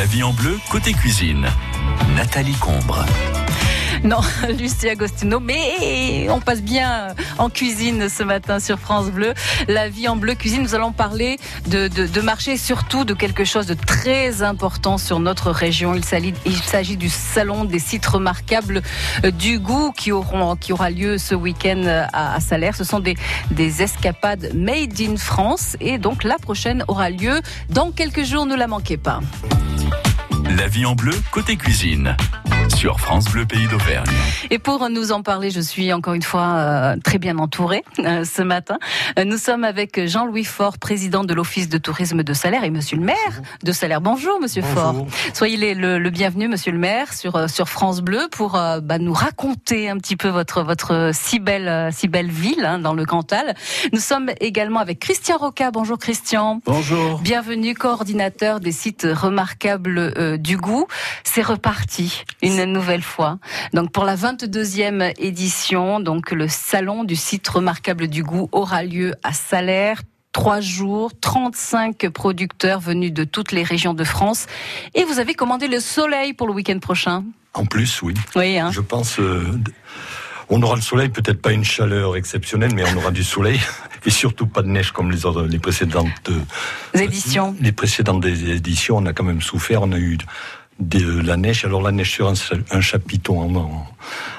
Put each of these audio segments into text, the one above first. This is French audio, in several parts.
La vie en bleu, côté cuisine. Nathalie Combre. Non, Lucie Agostino, mais on passe bien en cuisine ce matin sur France Bleu. La vie en bleu cuisine, nous allons parler de, de, marché surtout de quelque chose de très important sur notre région. Il s'agit du salon des sites remarquables du goût qui, aura lieu ce week-end à, à. Ce sont des, des escapades made in France et donc la prochaine aura lieu dans quelques jours. Ne la manquez pas. La vie en bleu, côté cuisine sur France Bleu Pays d'Auvergne. Et pour nous en parler, je suis encore une fois euh, très bien entourée euh, ce matin. Euh, nous sommes avec Jean-Louis Faure, président de l'Office de tourisme de Salaire et monsieur le maire Bonjour. de Salaire. Bonjour monsieur Bonjour. Faure. Soyez le, le, bienvenu monsieur le maire sur sur France Bleu pour bah, nous raconter un petit peu votre votre si belle si belle ville hein, dans le Cantal. Nous sommes également avec Christian Roca. Bonjour Christian. Bonjour. Bienvenue coordinateur des sites remarquables euh, du goût. C'est reparti une nouvelle fois. Donc pour la 22e édition, donc le salon du site remarquable du goût aura lieu à Salaire trois jours, 35 producteurs venus de toutes les régions de France. Et vous avez commandé le soleil pour le week-end prochain. En plus, oui. Oui. Hein. Je pense. Euh, on aura le soleil, peut-être pas une chaleur exceptionnelle, mais on aura du soleil et surtout pas de neige comme les, autres, les précédentes les éditions. Les précédentes éditions, on a quand même souffert. On a eu de la neige. Alors la neige sur un, un chapiteau en,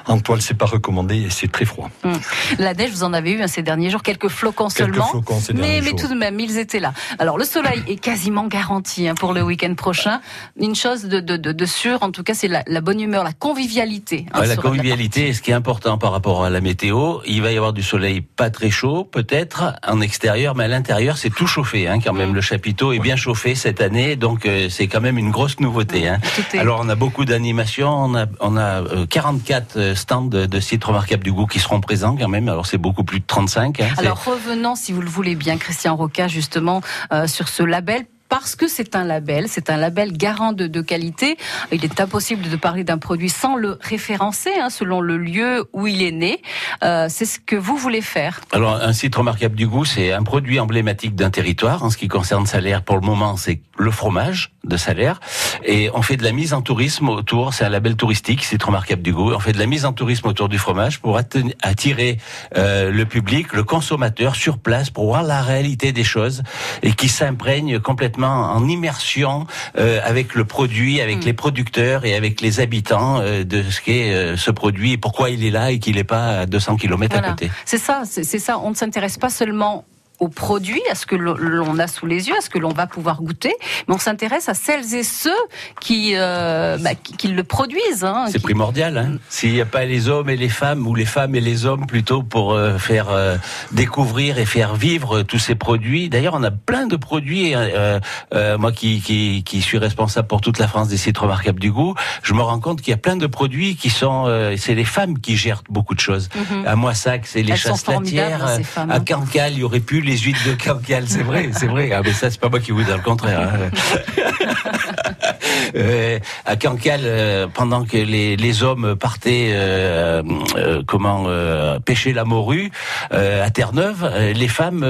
en, toile, c'est pas recommandé et c'est très froid. Hum. La neige, vous en avez eu hein, ces derniers jours, quelques flocons quelques seulement. Flocons ces mais, mais jours. tout de même, ils étaient là. Alors le soleil est quasiment garanti hein, pour le week-end prochain. Une chose de, de, de, de sûr, en tout cas, c'est la, la, bonne humeur, la convivialité. Hein, ouais, la convivialité, la ce qui est important par rapport à la météo, il va y avoir du soleil pas très chaud, peut-être en extérieur, mais à l'intérieur, c'est tout chauffé hein, quand même. Hum. Le chapiteau est bien chauffé cette année, donc euh, c'est quand même une grosse nouveauté. Hein. Alors on a beaucoup d'animations, on a, on a euh, 44 stands de, de, sites remarquables du goût qui seront présents quand même. Alors c'est beaucoup plus de 35. Hein, Alors revenons, si vous le voulez bien, Christian Roca, justement euh, sur ce label parce que c'est un label, c'est un label garant de, qualité. Il est impossible de parler d'un produit sans le référencer, hein, selon le lieu où il est né. Euh, c'est ce que vous voulez faire. Alors, un site remarquable du goût, c'est un produit emblématique d'un territoire. En ce qui concerne Salaire, pour le moment, c'est le fromage de Salaire. Et on fait de la mise en tourisme autour, c'est un label touristique, site remarquable du goût. On fait de la mise en tourisme autour du fromage pour attirer euh, le public, le consommateur sur place pour voir la réalité des choses et qui s'imprègne complètement en immersion euh, avec le produit, avec mmh. les producteurs et avec les habitants euh, de ce qu'est euh, ce produit et pourquoi il est là et qu'il n'est pas à 200 km voilà. à côté. C'est ça, c'est ça. On ne s'intéresse pas seulement au produit, à ce que l'on a sous les yeux, à ce que l'on va pouvoir goûter, mais on s'intéresse à celles et ceux qui, euh, bah, qui, qui, le produisent. Hein, C'est qui... primordial. Hein. S'il n'y a pas les hommes et les femmes, ou les femmes et les hommes plutôt, pour euh, faire euh, découvrir et faire vivre tous ces produits. D'ailleurs, on a plein de produits. Euh, moi qui, qui, qui, suis responsable pour toute la France des sites remarquables du goût, je me rends compte qu'il y a plein de produits qui sont... c'est les femmes qui gèrent beaucoup de choses. Mm -hmm. À Moissac, c'est les chasses latières. À hein. Cancale, il y aurait pu les huîtres de Cancale, c'est vrai, c'est vrai. Ah, mais ça, c'est pas moi qui vous dis le contraire. Hein. euh, à Cancale, euh, pendant que les, les hommes partaient, euh comment, pêcher la morue à Terre-Neuve, les femmes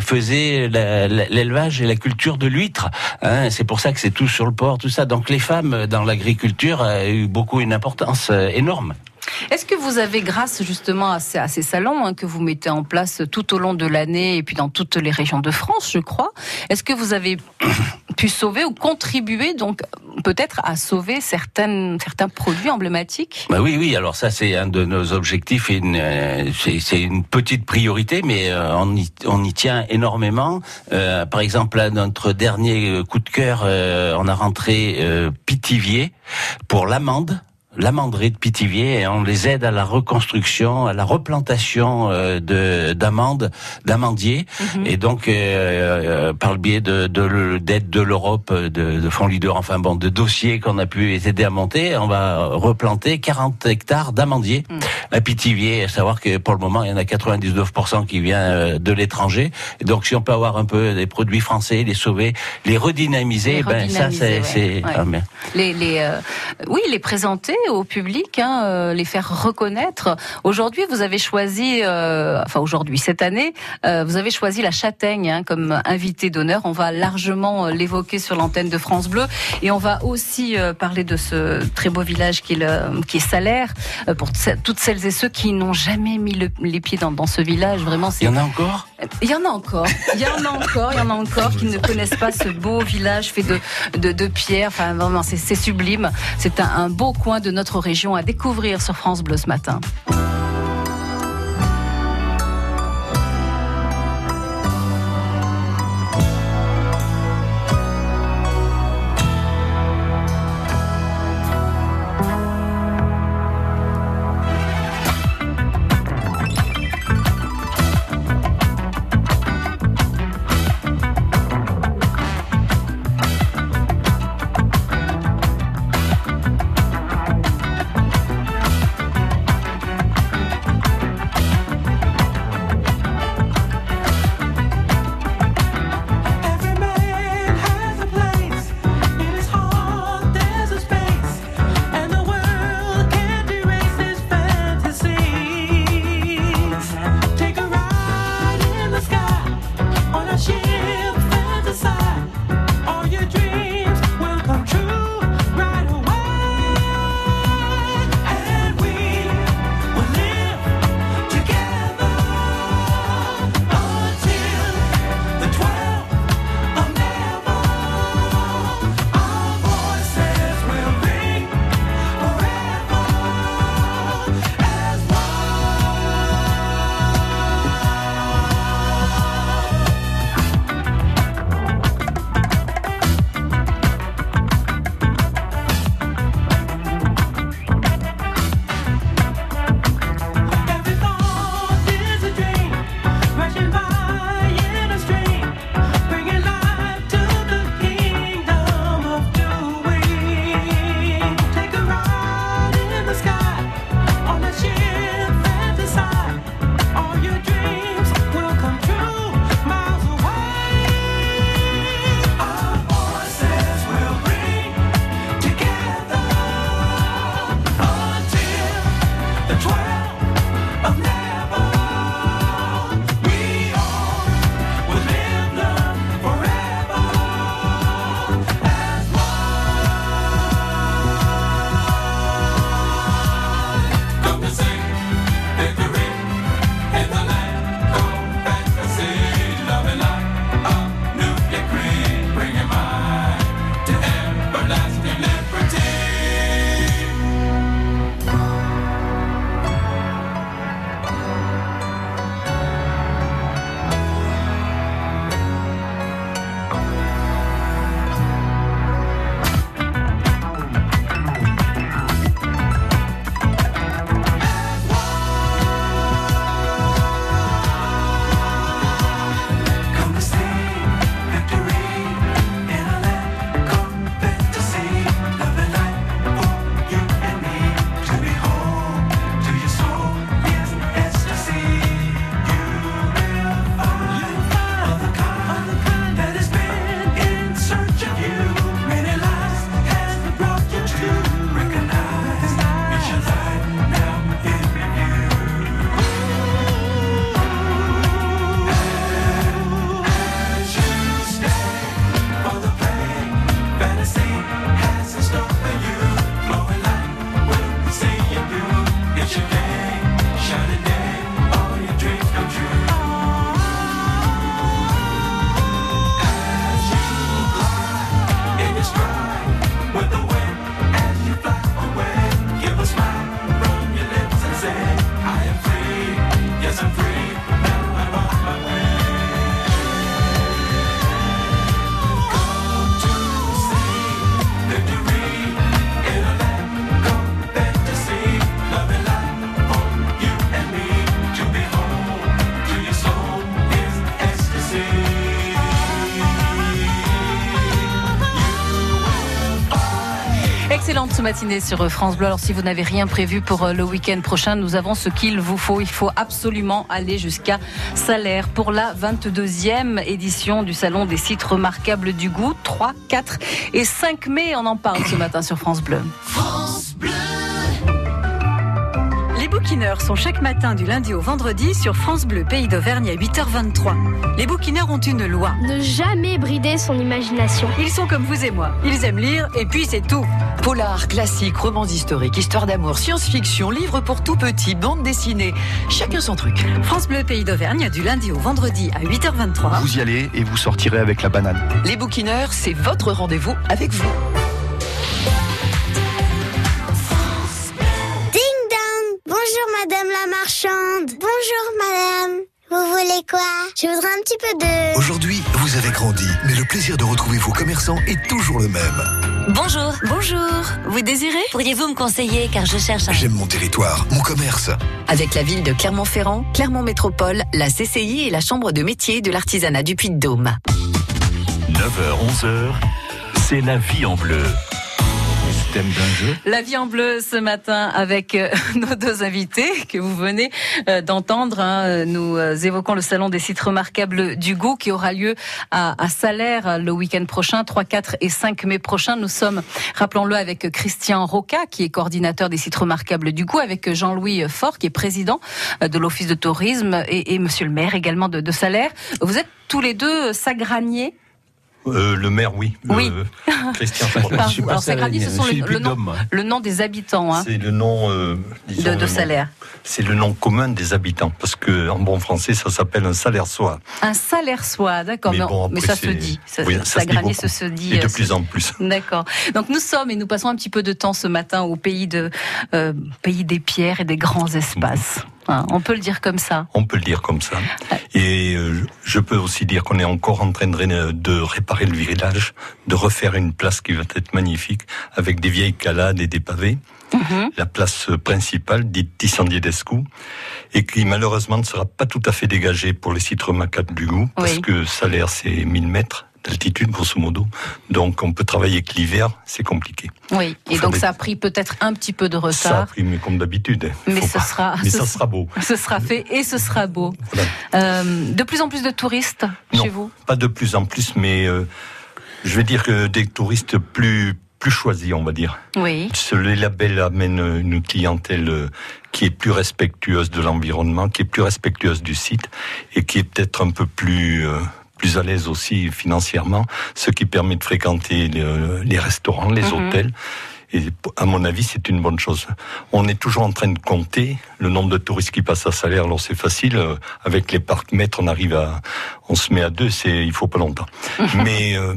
faisaient l'élevage et la culture de l'huître. Hein. C'est pour ça que c'est tout sur le port, tout ça. Donc les femmes dans l'agriculture a eu beaucoup une importance énorme. Est-ce que vous avez, grâce justement à ces, à salons hein, que vous mettez en place tout au long de l'année et puis dans toutes les régions de France, je crois, est-ce que vous avez pu sauver ou contribuer donc peut-être à sauver certaines, certains produits emblématiques? Bah Oui, oui. Alors ça, c'est un de nos objectifs et c'est une petite priorité, mais euh, on, y, tient énormément. Euh, par exemple, là, notre dernier coup de cœur, euh, on a rentré Pitivier pour l'amande l'amanderie de Pithiviers et on les aide à la reconstruction, à la replantation euh, de d'amandes, d'amandiers mm -hmm. et donc euh, euh, par le biais de d'aide de, de l'Europe, de, de fonds leader, enfin bon, de dossiers qu'on a pu les aider à monter, on va replanter 40 hectares d'amandiers mm. à Pithiviers. À savoir que pour le moment, il y en a 99% qui vient de l'étranger. Donc si on peut avoir un peu des produits français, les sauver, les redynamiser, les ben ça c'est ouais. ah, les, les oui les présenter au public, hein, euh, les faire reconnaître. Aujourd'hui, vous avez choisi, euh, enfin aujourd'hui, cette année, euh, vous avez choisi la châtaigne hein, comme invité d'honneur. On va largement l'évoquer sur l'antenne de France Bleu et on va aussi parler de ce très beau village qui est, le, qui est Salaire pour toutes celles et ceux qui n'ont jamais mis les pieds dans, dans ce village. Vraiment, il y en a encore? Il y en a encore. Il y en a encore. Il y en a encore qui ne connaissent pas ce beau village fait de de, de pierre. Enfin, vraiment, c'est sublime. C'est un beau coin de notre région à découvrir sur France Bleu ce matin. Matinée sur France Bleu. Alors si vous n'avez rien prévu pour euh, le week-end prochain, nous avons ce qu'il vous faut. Il faut absolument aller jusqu'à Salaire pour la 22e édition du Salon des sites remarquables du goût. 3, 4 et 5 mai, on en parle ce matin sur. France Bleu bouquineurs sont chaque matin du lundi au vendredi sur France Bleu Pays d'Auvergne à 8h23. Les bouquineurs ont une loi. Ne jamais brider son imagination. Ils sont comme vous et moi. Ils aiment lire et puis c'est tout. Polar, classique, romans historiques, histoire d'amour, science-fiction, livres pour tout petit, bande dessinée. Chacun son truc. France Bleu Pays d'Auvergne du lundi au vendredi à 8h23. Vous y allez et vous sortirez avec la banane. Les bouquineurs, c'est votre rendez-vous avec vous. Bonjour madame. Vous voulez quoi? Je voudrais un petit peu de... Aujourd'hui, vous avez grandi, mais le plaisir de retrouver vos commerçants est toujours le même. Bonjour. Bonjour. Vous désirez? Pourriez-vous me conseiller car je cherche un... J'aime mon territoire, mon commerce. Avec la ville de Clermont-Ferrand, Clermont Métropole, la CCI et la Chambre de métier de l'artisanat du Puy-de-Dôme. 9h, 11h, c'est la vie en bleu. La vie en bleu ce matin avec euh, nos deux invités que vous venez euh, d'entendre. hein. Nous euh, évoquons le salon des sites remarquables du goût qui aura lieu à, Salaire le week-end prochain, 3, 4 et 5 mai prochain. Nous sommes, rappelons-le, avec Christian Roca qui est coordinateur des sites remarquables du goût, avec Jean-Louis Fort qui est président de l'office de tourisme et, monsieur le maire également de, de. Vous êtes tous les deux sagraniers Euh, le maire, oui. Le- Oui. Christian alors, Sagranier, ce sont le, le nom, moi. le nom des habitants hein, C'est le nom, euh, disons, de, le de nom- Salaire. C'est le nom commun des habitants, parce que en bon français, ça s'appelle un salaire soir. Un salaire soit, d'accord, Mais mais, bon, mais ça se dit. Ça, oui, ça, ça se dit se dit. Et de euh, plus en plus. D'accord. Donc nous sommes et nous passons un petit peu de temps ce matin au pays de euh, pays des pierres et des grands espaces. Hein, on peut le dire comme ça. On peut le dire comme ça. Et euh, je peux aussi dire qu'on est encore en train de, ré- de réparer le village, de refaire une place qui va être magnifique, avec des vieilles calades et des pavés. Mhm. La place principale, dite Tissandier-Descou, et qui malheureusement ne sera pas tout à fait dégagée pour les sites remarquables du goût, parce que Salaire, c'est 1000 mètres d'altitude, grosso modo. Donc on peut travailler que l'hiver, c'est compliqué. Oui. Et donc ça a pris peut-être un petit peu de Ça a retard. pris, mais comme d'habitude. hein. Mais ce pas- sera- Mais ce ça sera- beau. Ce sera fait et ce sera beau. Voilà. Euh, de plus en plus de touristes Non. chez vous? Pas de plus en plus, mais euh, je vais dire que des touristes plus plus choisis, on va dire. Oui. Ce- Les labels amènent une clientèle euh, qui est plus respectueuse de l'environnement, qui est plus respectueuse du site et qui est peut-être un peu plus euh, plus à l'aise aussi financièrement, ce qui permet de fréquenter les, les restaurants, les Mhm. hôtels. Et à mon avis, c'est une bonne chose. On est toujours en train de compter le nombre de touristes qui passent à Salaire. Alors c'est facile. euh, Avec les parcs mètres, on arrive à, on se met à deux. C'est, il faut pas longtemps. Mais euh,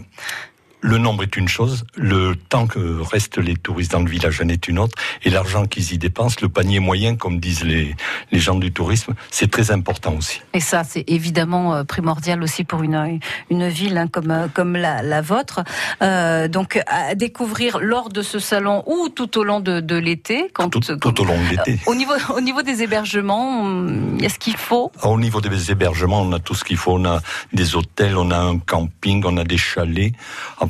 le nombre est une chose, le temps que restent les touristes dans le village en est une autre, et l'argent qu'ils y dépensent, le panier moyen, comme disent les, les gens du tourisme, c'est très important aussi. Et ça, c'est évidemment euh, primordial aussi pour une, une ville hein, comme, euh, comme la, la vôtre. Euh, donc, à découvrir lors de ce salon ou tout au long de, de l'été. quand- Tout, tout au long de l'été. Au niveau, au niveau des hébergements, hum, est-ce qu'il faut? Alors, Au niveau des hébergements, on a tout ce qu'il faut. On a des hôtels, on a un camping, on a des chalets.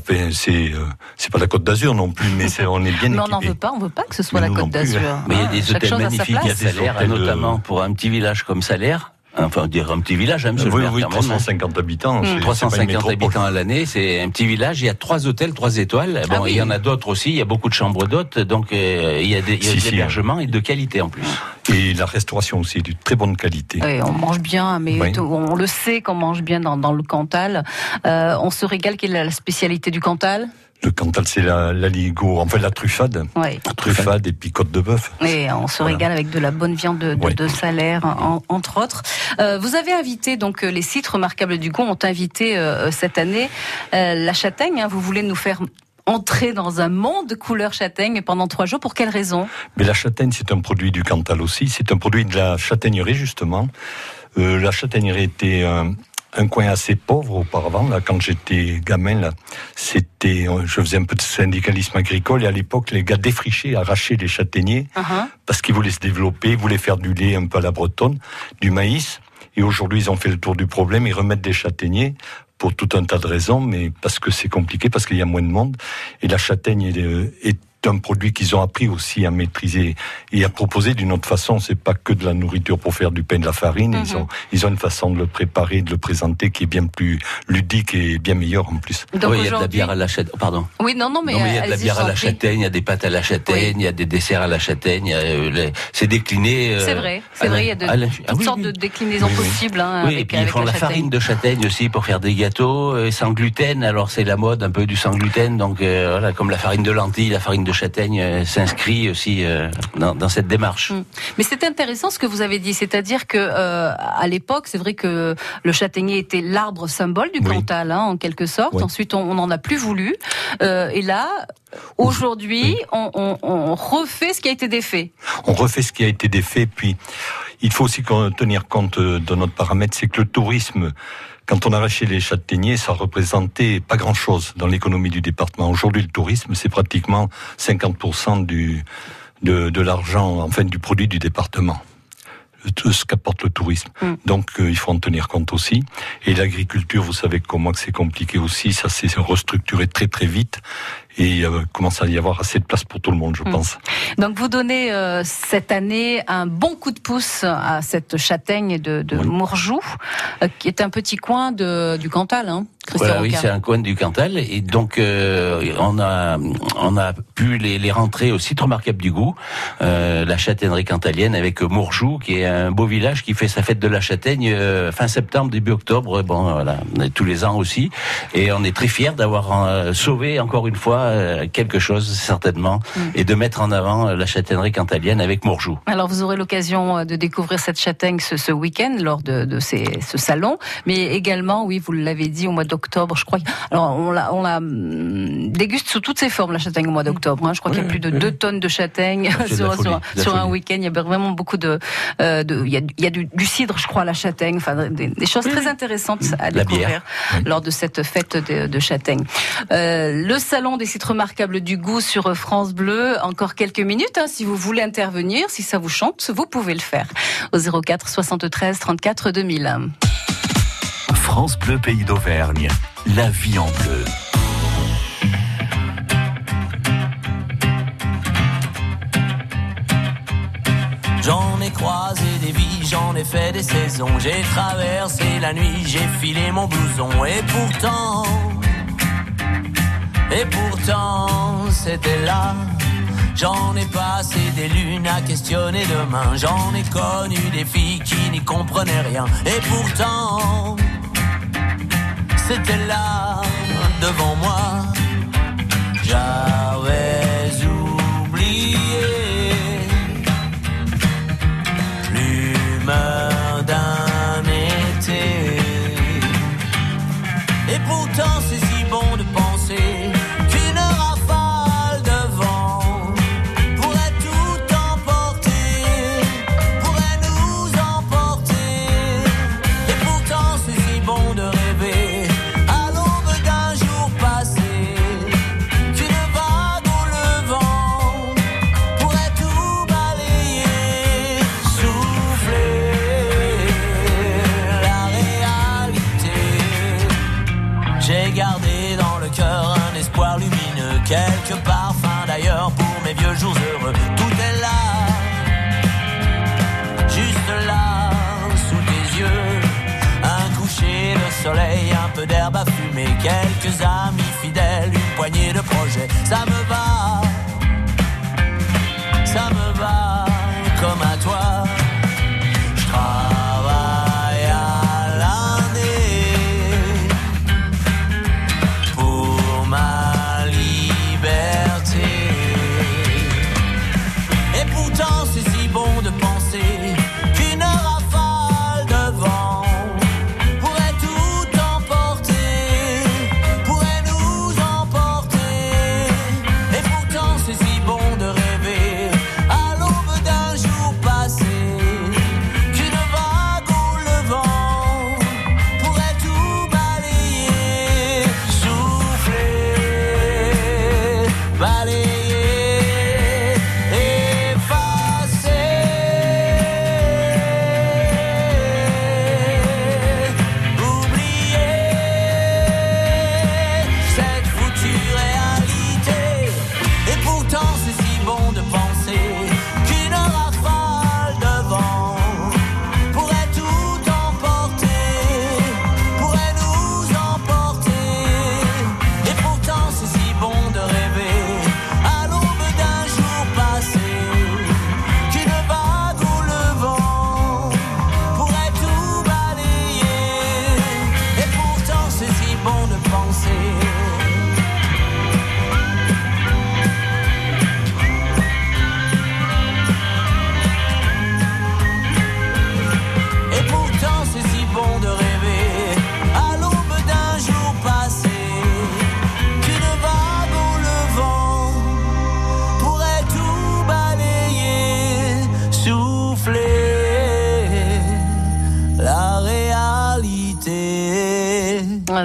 Enfin, c'est euh, c'est pas la Côte d'Azur non plus, mais c'est- on est bien Mais on n'en veut pas, on veut pas que ce soit Mais la Côte d'Azur. hein. Mais il y a des chaque hôtels magnifiques, il y a des Salaire, hôtels notamment pour un petit village comme Salaire. Enfin, dire un petit village, hein, monsieur oui, oui, quand même, hein. 350 habitants. c'est- c'est pas une 350 métropole. habitants à l'année, c'est un petit village. Il y a trois hôtels, trois étoiles. Bon, Ah oui. il y en a d'autres aussi. Il y a beaucoup de chambres d'hôtes, donc euh, il y a des, Si, des si, hébergements et de qualité en plus. Et la restauration aussi est de très bonne qualité. Oui, on mange bien, mais Oui. on le sait qu'on mange bien dans, dans le Cantal. Euh, on se régale. Quelle est la spécialité du Cantal? Le Cantal, c'est la, la ligo, enfin la truffade. Truffade et puis côte de bœuf. Et on se Voilà. régale avec de la bonne viande de, de, Ouais. de salaire, en- entre autres. Euh, vous avez invité, donc euh, les sites remarquables du Gon ont invité euh, cette année euh, la châtaigne. hein. vous voulez nous faire entrer dans un monde de couleur châtaigne pendant trois jours. Pour quelle raison? Mais la châtaigne, c'est un produit du Cantal aussi. C'est un produit de la châtaignerie, justement. La châtaignerie était un, coin assez pauvre auparavant. Là, quand j'étais gamin, là, c'était, euh, je faisais un peu de syndicalisme agricole et à l'époque, les gars défrichaient, arrachaient les châtaigniers Uh-huh. parce qu'ils voulaient se développer, voulaient faire du lait un peu à la bretonne, du maïs. Et aujourd'hui, ils ont fait le tour du problème, ils remettent des châtaigniers pour tout un tas de raisons, mais parce que c'est compliqué, parce qu'il y a moins de monde. Et la châtaigne est, est c'est un produit qu'ils ont appris aussi à maîtriser et à proposer d'une autre façon. C'est pas que de la nourriture pour faire du pain et de la farine. Ils Mhm. ont, ils ont une façon de le préparer, de le présenter qui est bien plus ludique et bien meilleure en plus. Donc oui, il y a de la bière à la châtaigne. Pardon. Oui, non, non, mais, non, mais il y a de la bière à la châtaigne, il y a des pâtes à la châtaigne, il y a des desserts à la châtaigne. euh, les- C'est décliné. euh, C'est vrai, c'est la- vrai, il y a de, la- toutes ah oui, sortes oui. de déclinaisons possibles. Hein, Oui, avec, et puis ils font la, châtaigne. farine de châtaigne aussi pour faire des gâteaux euh, sans gluten. Alors c'est la mode un peu du sans gluten. Donc euh, voilà, comme la farine de lentilles, la farine de châtaigne euh, s'inscrit aussi euh, dans, dans cette démarche. Mm. Mais c'est intéressant ce que vous avez dit, c'est-à-dire que euh, à l'époque, c'est vrai que le châtaignier était l'arbre symbole du Oui. Cantal, hein, en quelque sorte. Oui. Ensuite, on n'en a plus voulu. Euh, et là, aujourd'hui, on, on- on refait ce qui a été défait. on refait ce qui a été défait. Puis, il faut aussi tenir compte de notre paramètre, c'est que le tourisme, quand on arrachait les châtaigniers, ça représentait pas grand-chose dans l'économie du département. Aujourd'hui, le tourisme, c'est pratiquement 50% du, de, de l'argent, enfin, du produit du département. Tout ce qu'apporte le tourisme. Mm. Donc, euh, il faut en tenir compte aussi. Et l'agriculture, vous savez comment c'est compliqué aussi. Ça s'est restructuré très très vite. Et euh, commence à y avoir assez de place pour tout le monde, je Mm. pense. Donc vous donnez euh, cette année un bon coup de pouce à cette châtaigne de, de Oui. Mourjou, euh, qui est un petit coin de, du Cantal, hein, Voilà, oui, c'est un coin du Cantal et donc euh, on a on a pu les, les rentrer au site remarquable du goût, euh, la châtaignerie cantalienne avec Mourjou qui est un beau village qui fait sa fête de la châtaigne euh, fin septembre début octobre. Bon voilà, tous les ans aussi et on est très fiers d'avoir euh, sauvé encore une fois euh, quelque chose certainement Mm. et de mettre en avant euh, la châtaignerie cantalienne avec Mourjou. Alors vous aurez l'occasion euh, de découvrir cette châtaigne ce, ce week-end lors de, de ces, ce salon, mais également, oui, vous l'avez dit, au mois d'octobre, je crois. Alors on la, on la hum, déguste sous toutes ses formes la châtaigne au mois d'octobre. hein. Je crois qu'il y a plus de 2 tonnes de châtaigne Ah, de sur, folie, sur- de la sur un week-end. Il y a vraiment beaucoup de, euh, de il y a, il y a du, du cidre, je crois, à la châtaigne. Enfin, des, des choses très intéressantes à La découvrir bière. lors de cette fête de, de châtaigne. Euh, le salon des sites remarquables du goût sur France Bleu. Encore quelques minutes, hein, si vous voulez intervenir, si ça vous chante, vous pouvez le faire au 04 73 34 2000. France Bleu Pays d'Auvergne. La vie en bleu. J'en ai croisé des vies, j'en ai fait des saisons. J'ai traversé la nuit, j'ai filé mon blouson. Et pourtant, et pourtant, c'était là. J'en ai passé des lunes à questionner demain. J'en ai connu des filles qui n'y comprenaient rien. Et pourtant, c'était là, devant moi.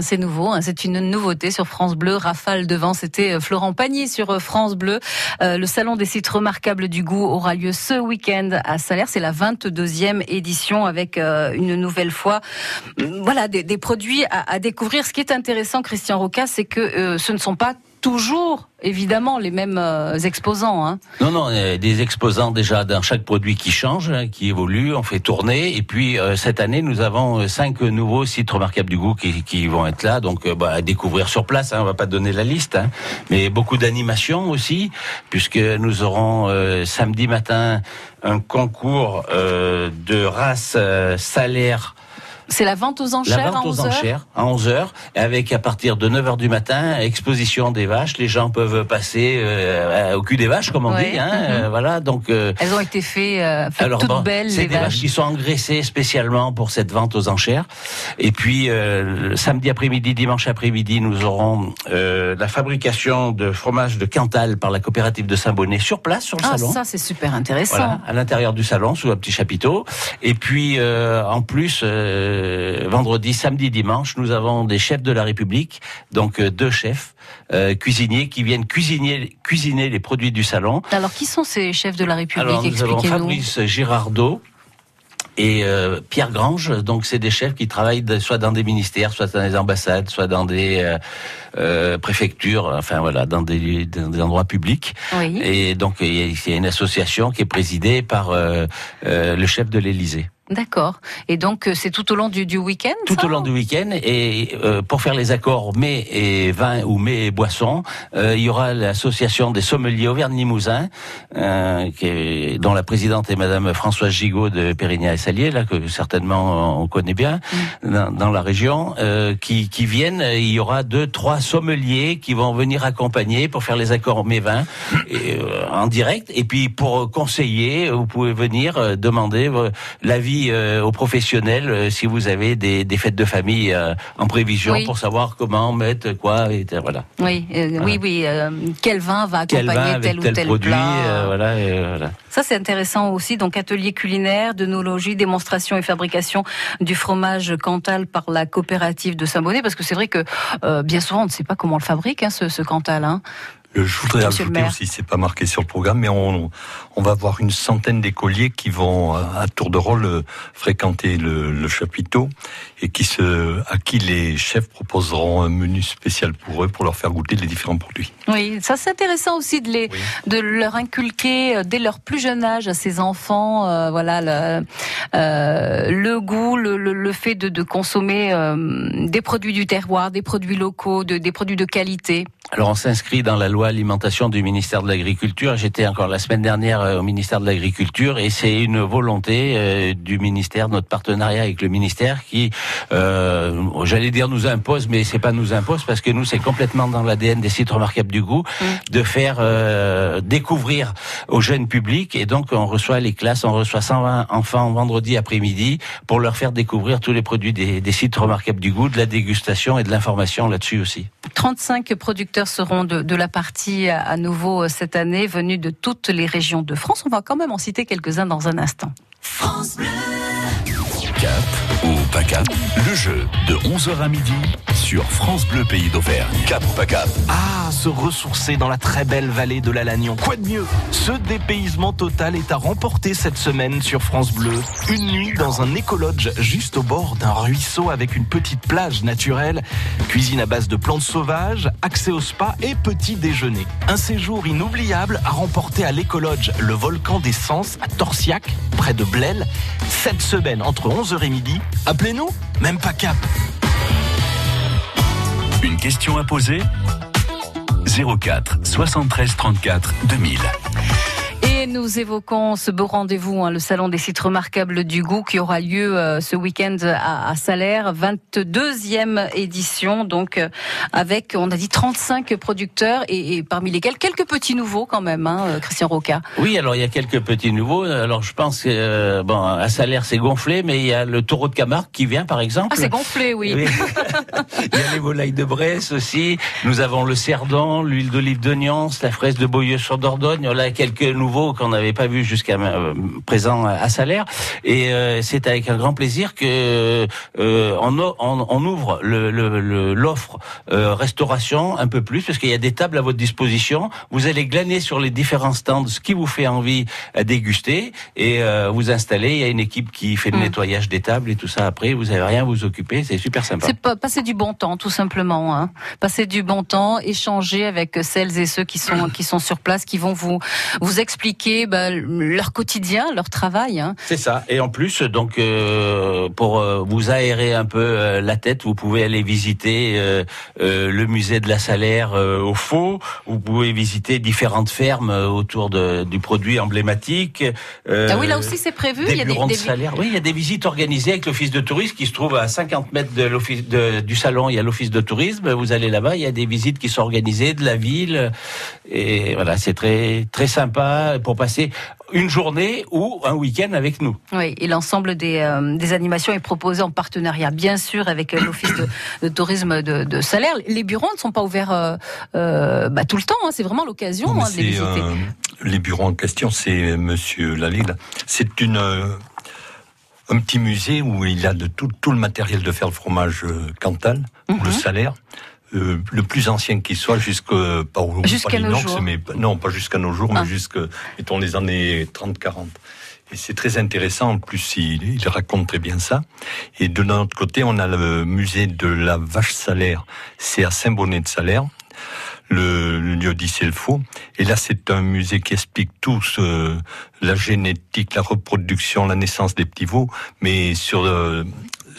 C'est nouveau, hein, c'est une nouveauté sur France Bleu. Rafale devant, c'était euh, Florent Pagny sur euh, France Bleu. Euh, le salon des sites remarquables du goût aura lieu ce week-end à Salaire. C'est la 22e édition avec une nouvelle fois, voilà, des, produits à, à, découvrir. Ce qui est intéressant, Christian Roca, c'est que ce ne sont pas toujours évidemment les mêmes euh, exposants. Hein. Non, non, des exposants déjà dans chaque produit qui change, hein, qui évolue, on fait tourner. Et puis euh, cette année, nous avons euh, cinq nouveaux sites remarquables du goût qui, vont être là, donc bah, à découvrir sur place. Hein, on va pas donner la liste, hein, mais beaucoup d'animations aussi, puisque nous aurons samedi matin un concours de race salaire c'est la vente aux enchères la vente aux enchères à 11 h avec à partir de 9 h du matin exposition des vaches. Les gens peuvent passer euh, au cul des vaches, comme on dit. Hein, mhm. euh, voilà, donc euh, elles ont été faites, fait toutes belles. C'est des vaches. qui sont engraissées spécialement pour cette vente aux enchères. Et puis samedi après-midi, dimanche après-midi, nous aurons la fabrication de fromage de Cantal par la coopérative de Saint-Bonnet sur place sur le ah, salon. Ça c'est super intéressant. Voilà, à l'intérieur du salon sous un petit chapiteau. Et puis en plus euh, vendredi, samedi, dimanche, nous avons des chefs de la République, donc euh, deux chefs euh, cuisiniers qui viennent cuisiner, cuisiner les produits du salon. Alors, qui sont ces chefs de la République? Alors, nous avons Fabrice Girardot, et Pierre Grange. Donc c'est des chefs qui travaillent soit dans des ministères, soit dans des ambassades, soit dans des préfectures, enfin voilà, dans des, endroits publics. Et donc il y a une association qui est présidée par le chef de l'Élysée. D'accord. Et donc euh, c'est tout au long du, du week-end Tout au long du week-end. Et euh, pour faire les accords mets et vin ou mets et boissons, euh, il y aura l'association des sommeliers Auvergne-Limousin, dont la présidente est Madame Françoise Gigot de Périgny et Salier, là que certainement on connaît bien mm. dans, la région, qui, qui viennent. Il y aura deux, trois sommeliers qui vont venir accompagner pour faire les accords mets vin en direct. Et puis pour conseiller, vous pouvez venir demander l'avis euh, aux professionnels euh, si vous avez des, des, fêtes de famille euh, en prévision pour savoir comment mettre quoi et voilà. Oui, oui, oui. quel vin va accompagner tel, ou tel, produit, plat. voilà, voilà. Ça c'est intéressant aussi. Donc atelier culinaire, d'œnologie, démonstration et fabrication du fromage Cantal par la coopérative de Saint-Bonnet, parce que c'est vrai que bien souvent on ne sait pas comment on le fabrique hein, ce, ce Cantal. Hein. Je voudrais ajouter aussi, c'est pas marqué sur le programme, mais on, on va avoir une centaine d'écoliers qui vont à tour de rôle euh, fréquenter le, le, chapiteau et qui se, à qui les chefs proposeront un menu spécial pour eux pour leur faire goûter les différents produits. Oui, ça c'est intéressant aussi de les, de leur inculquer euh, dès leur plus jeune âge à ces enfants, euh, voilà le, euh, le goût, le, le, fait de, de consommer euh, des produits du terroir, des produits locaux, de, des produits de qualité. Alors on s'inscrit dans la loi alimentation du ministère de l'Agriculture. J'étais encore la semaine dernière euh, au ministère de l'Agriculture et c'est une volonté euh, du ministère, notre partenariat avec le ministère qui, euh, j'allais dire nous impose, mais c'est pas nous impose parce que nous c'est complètement dans l'ADN des sites remarquables du goût mm. de faire euh, découvrir au jeune public et donc on reçoit les classes, on reçoit 120 enfants vendredi après-midi pour leur faire découvrir tous les produits des, des sites remarquables du goût, de la dégustation et de l'information là-dessus aussi. 35 producteurs seront de, la partie à nouveau cette année, venus de toutes les régions de France. On va quand même en citer quelques-uns dans un instant. France Bleu. Cap ou pas cap, le jeu de 11h à midi sur France Bleu Pays d'Auvergne. Cap ou pas cap Ah, se ressourcer dans la très belle vallée de la Lannion. Quoi de mieux? Ce dépaysement total est à remporter cette semaine sur France Bleu. Une nuit dans un écolodge juste au bord d'un ruisseau avec une petite plage naturelle, cuisine à base de plantes sauvages, accès au spa et petit déjeuner. Un séjour inoubliable à remporter à l'écolodge, le volcan des Sens à Torsiac, près de Blel, cette semaine entre 11h et midi. Appelez-nous, même pas cap. Une question à poser? 04 73 34 2000 nous évoquons ce beau rendez-vous, hein, le salon des sites remarquables du goût qui aura lieu euh, ce week-end à, à, Salaire, 22e édition, donc euh, avec, on a dit 35 producteurs et, parmi lesquels quelques petits nouveaux quand même, hein, euh, Christian Roca. Oui, alors il y a quelques petits nouveaux. Alors je pense que bon, à Salaire c'est gonflé, mais il y a le taureau de Camargue qui vient par exemple. Ah c'est gonflé, oui. il y a les volailles de Bresse aussi. Nous avons le cerdon, l'huile d'olive de Nyons, la fraise de Beaulieu sur Dordogne. Là quelques nouveaux qu'on n'avait pas vus jusqu'à euh, présent à Salaire. Et euh, c'est avec un grand plaisir que euh, on, o- on- on ouvre le- le- le- l'offre euh, restauration un peu plus, parce qu'il y a des tables à votre disposition. Vous allez glaner sur les différents stands ce qui vous fait envie à déguster et euh, vous installer. Il y a une équipe qui fait le Mm. nettoyage des tables et tout ça. Après, vous avez rien à vous occuper. C'est super sympa. C'est pas passer du bon temps, tout simplement. Hein. Passer du bon temps, échanger avec celles et ceux qui sont qui sont sur place, qui vont vous vous expliquer bah, leur quotidien, leur travail. Hein. C'est ça. Et en plus, donc, euh, pour euh, vous aérer un peu euh, la tête, vous pouvez aller visiter euh, euh, le musée de la Salaire au Faux. Vous pouvez visiter différentes fermes autour de, du produit emblématique. ah oui, là aussi c'est prévu. Des Il y a des, de des- salaire. Oui, il y a des visites organisées avec l'office de tourisme qui se trouve à 50 mètres de l'office du salon. Il y a l'office de tourisme. Vous allez là-bas, il y a des visites qui sont organisées de la ville. Et voilà, c'est très très sympa pour passer une journée ou un week-end avec nous. Oui, et l'ensemble des, euh, des animations est proposé en partenariat, bien sûr, avec euh, l'office de, de tourisme de, de Salaire. Les bureaux ne sont pas ouverts euh, euh, bah, tout le temps. hein. C'est vraiment l'occasion hein, de les visiter. euh, les bureaux en question, c'est Monsieur Lalille. C'est une euh, un petit musée où il y a de tout, tout le matériel de faire le fromage Cantal, ou Mhm. le salaire. Euh, le plus ancien qui soit jusque pas au Jusqu'à pas nos jours. mais non pas jusqu'à nos jours Ah. mais jusque mettons les années 30 40 et c'est très intéressant en plus il, il raconte très bien ça et de notre côté on a le musée de la vache salaire c'est à Saint-Bonnet de Salaire le, le lieu dit c'est le faux. Et là, c'est un musée qui explique tout ce, la génétique, la reproduction, la naissance des petits veaux, mais sur euh,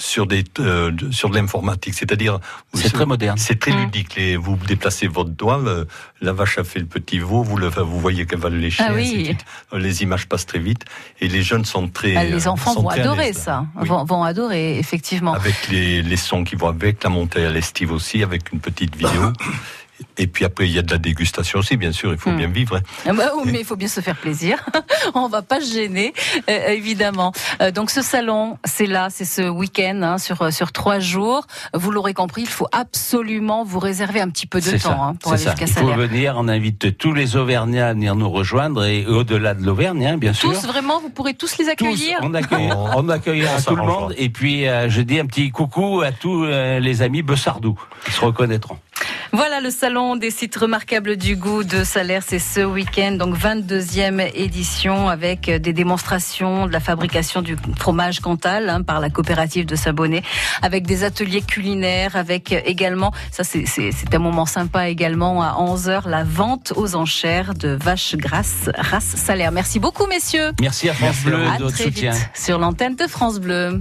sur des euh, de- sur de l'informatique, c'est-à-dire C'est très moderne. C'est très ludique. Les, vous déplacez votre doigt, le- la vache a fait le petit veau, vous le vous voyez qu'elle va le lécher. Ah oui. Les images passent très vite et les jeunes sont très. Ah, les enfants vont adorer ça, Oui. vont, vont adorer effectivement. Avec les, les sons qui vont avec, la montée à l'estive aussi, avec une petite vidéo. Et puis après, il y a de la dégustation aussi, bien sûr, il faut Hmm. bien vivre. hein. Ah bah oui, mais il faut bien se faire plaisir. On va pas se gêner, euh, évidemment. Euh, donc ce salon, c'est là, c'est ce week-end hein, sur sur trois jours. Vous l'aurez compris, il faut absolument vous réserver un petit peu de temps ça, hein, pour aller ça. jusqu'à Il faut Salaire. venir, on invite tous les Auvergnats à venir nous rejoindre et au-delà de l'Auvergne, hein, bien sûr. Tous vraiment, vous pourrez tous les Tous, accueillir. on accueille, on accueillera On tout le monde et puis euh, je dis un petit coucou à tous euh, les amis Bessardou qui se reconnaîtront. Voilà le salon des sites remarquables du goût de Salaire, c'est ce week-end, donc 22e édition avec des démonstrations de la fabrication du fromage Cantal hein, par la coopérative de Sabonnet, avec des ateliers culinaires, avec également, ça c'est- c'est c'est un moment sympa également à 11h, la vente aux enchères de vaches grasses race Salaire. Merci beaucoup messieurs. Merci à France Bleu À très soutien. vite sur l'antenne de France Bleu.